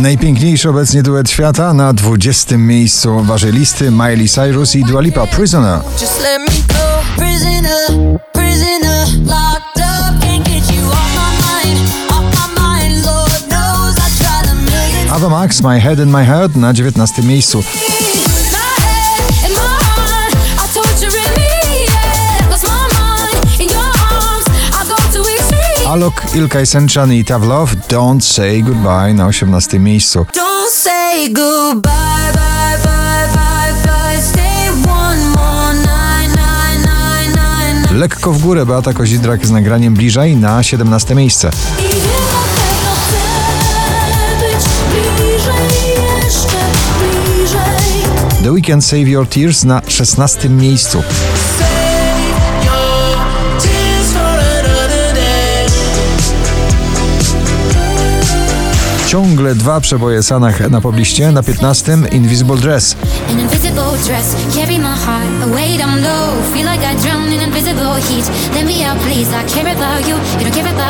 Najpiękniejszy obecnie duet świata na 20. miejscu waszej listy Miley Cyrus i Dua Lipa Prisoner. Ava Max My Head and My Heart na 19. miejscu. Alok, Ilka Essential i Tav Love Don't Say Goodbye na 18. miejscu. Don't say goodbye, bye, bye, bye, bye. Stay one more night, night, night, night, night. Lekko w górę Beata Kozidrak z nagraniem Bliżej na 17. miejsce. The Weekend Save Your Tears na 16. miejscu. Ciągle dwa przeboje Sanach na pobliście. Na 15. Invisible Dress.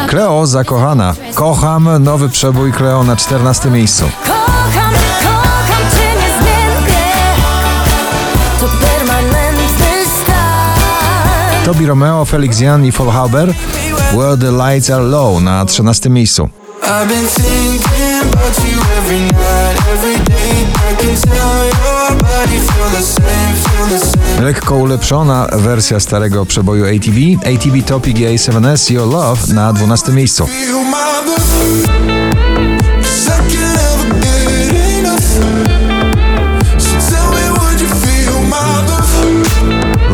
Cleo zakochana. Kocham nowy przebój Cleo na 14. miejscu. Tobi Romeo, Felix Jan i Fallhaber. Where the Lights Are Low na 13. miejscu. About you every night, every day. I can tell your body feel the same, feel the same. Lekko ulepszona wersja starego przeboju ATV. ATV Topic i A7S Your Love na 12. miejscu.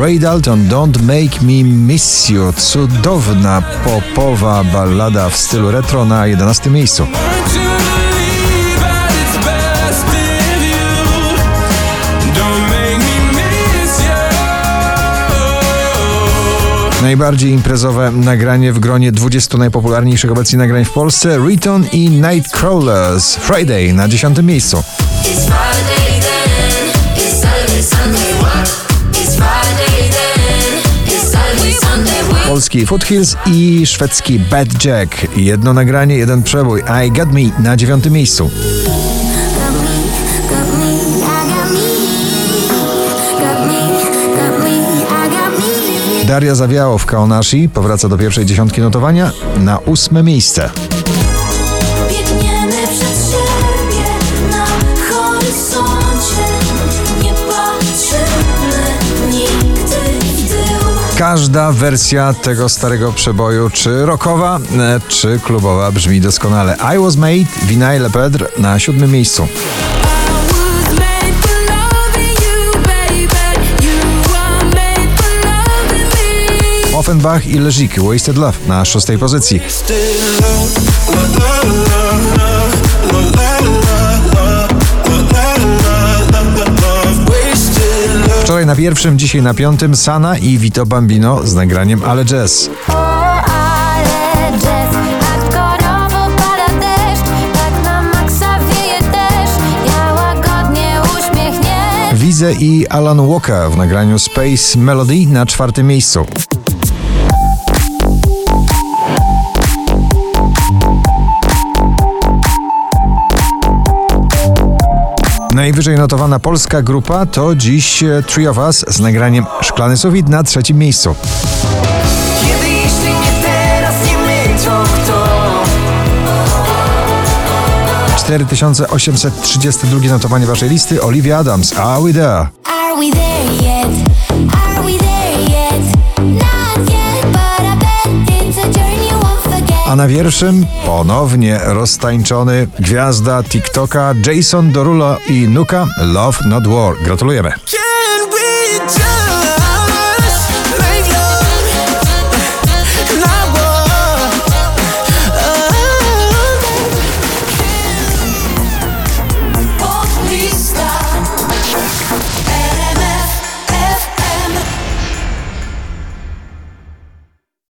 Ray Dalton Don't Make Me Miss You. Cudowna popowa ballada w stylu retro na 11. miejscu. Najbardziej imprezowe nagranie w gronie 20 najpopularniejszych obecnie nagrań w Polsce Riton i Nightcrawlers Friday na 10. miejscu. Polski Foothills i szwedzki Bad Jack. Jedno nagranie, jeden przebój I Got Me na 9. miejscu. Daria Zawiało w Kaonashi powraca do pierwszej dziesiątki notowania na ósme miejsce. Biegniemy przed siebie na horyzoncie. Nie patrzymy nigdy w tył. Każda wersja tego starego przeboju, czy rockowa, e, czy klubowa, brzmi doskonale. I Was Made, Vinay Lepedre na siódmym miejscu. Offenbach i Lezik, Wasted Love na szóstej pozycji. Wczoraj na pierwszym, dzisiaj na piątym Sana i Vito Bambino z nagraniem Ale Jazz. Tak. Wize i Alan Walker w nagraniu Space Melody na czwartym miejscu. Najwyżej notowana polska grupa to dziś e, Three of Us z nagraniem Szklany Sufit na trzecim miejscu. Kiedy jeśli nie teraz, nie my, to kto? 4832 notowanie waszej listy Olivia Adams, Are We There? Are we there A na pierwszym ponownie roztańczony gwiazda TikToka Jason Derulo i Nuka Love Not War. Gratulujemy.